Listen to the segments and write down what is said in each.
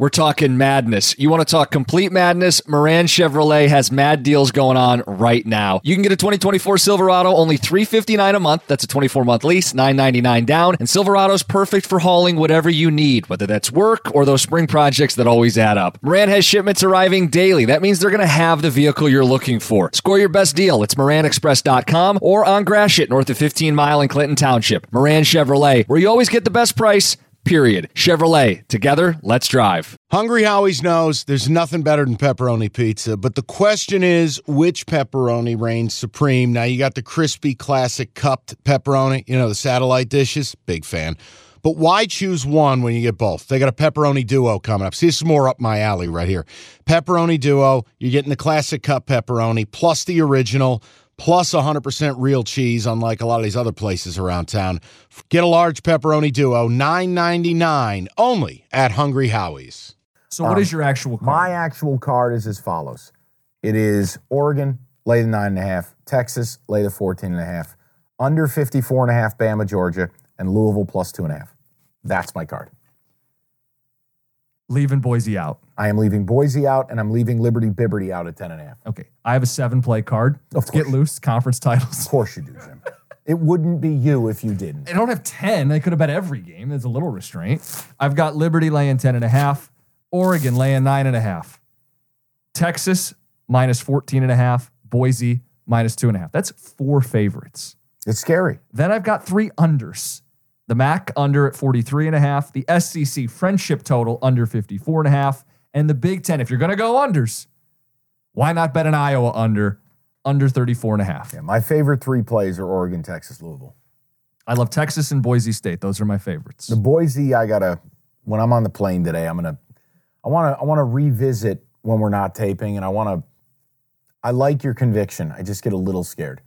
We're talking madness. You want to talk complete madness? Moran Chevrolet has mad deals going on right now. You can get a 2024 Silverado only 359 a month. That's a 24 month lease, 999 down. And Silverado's perfect for hauling whatever you need, whether that's work or those spring projects that always add up. Moran has shipments arriving daily. That means they're going to have the vehicle you're looking for. Score your best deal. It's moranexpress.com or on Gratiot, north of 15 Mile in Clinton Township. Moran Chevrolet, where you always get the best price period. Chevrolet, together, let's drive. Hungry Howie's knows there's nothing better than pepperoni pizza, but the question is which pepperoni reigns supreme? Now, you got the crispy classic cupped pepperoni, you know, the satellite dishes, big fan. But why choose one when you get both? They got a pepperoni duo coming up. See, this is more up my alley right here. Pepperoni duo, you're getting the classic cup pepperoni plus the original plus 100% real cheese, unlike a lot of these other places around town. Get a large pepperoni duo, $9.99 only at Hungry Howie's. So, what um, is your actual card? My actual card is as follows it is Oregon, lay the nine and a half, Texas, lay the 14 and a half, under 54 and a half, Bama, Georgia, and Louisville plus two and a half. That's my card. Leaving Boise out. I am leaving Boise out, and I'm leaving Liberty Bibberty out at 10 and a half. Okay. I have a seven play card. Of Let's get loose. Conference titles. Of course you do, Jim. it wouldn't be you if you didn't. I don't have 10. I could have bet every game. There's a little restraint. I've got Liberty laying 10 and a half, Oregon laying nine and a half, Texas minus 14 and a half, Boise minus two and a half. That's four favorites. It's scary. Then I've got three unders. The MAC under at 43 and a half, the SEC friendship total under 54 and a half, and the Big 10. If you're going to go unders, why not bet an Iowa under under 34 and a half? Yeah, my favorite three plays are Oregon, Texas, Louisville. I love Texas and Boise State. Those are my favorites. The Boise, I gotta. When I'm on the plane today, I'm gonna. I want to. I want to revisit when we're not taping, and I want to. I like your conviction. I just get a little scared.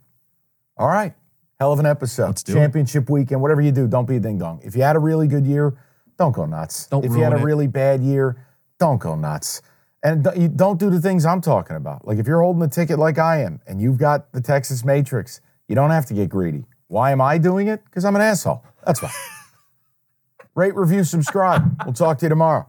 All right, hell of an episode. Let's do it. Championship weekend, whatever you do, don't be a ding dong. If you had a really good year, don't go nuts. Don't if you had a it. really bad year, don't go nuts. And don't- you don't do the things I'm talking about. Like if you're holding the ticket like I am, and you've got the Texas Matrix, you don't have to get greedy. Why am I doing it? Because I'm an asshole. That's why. Rate, review, subscribe. We'll talk to you tomorrow.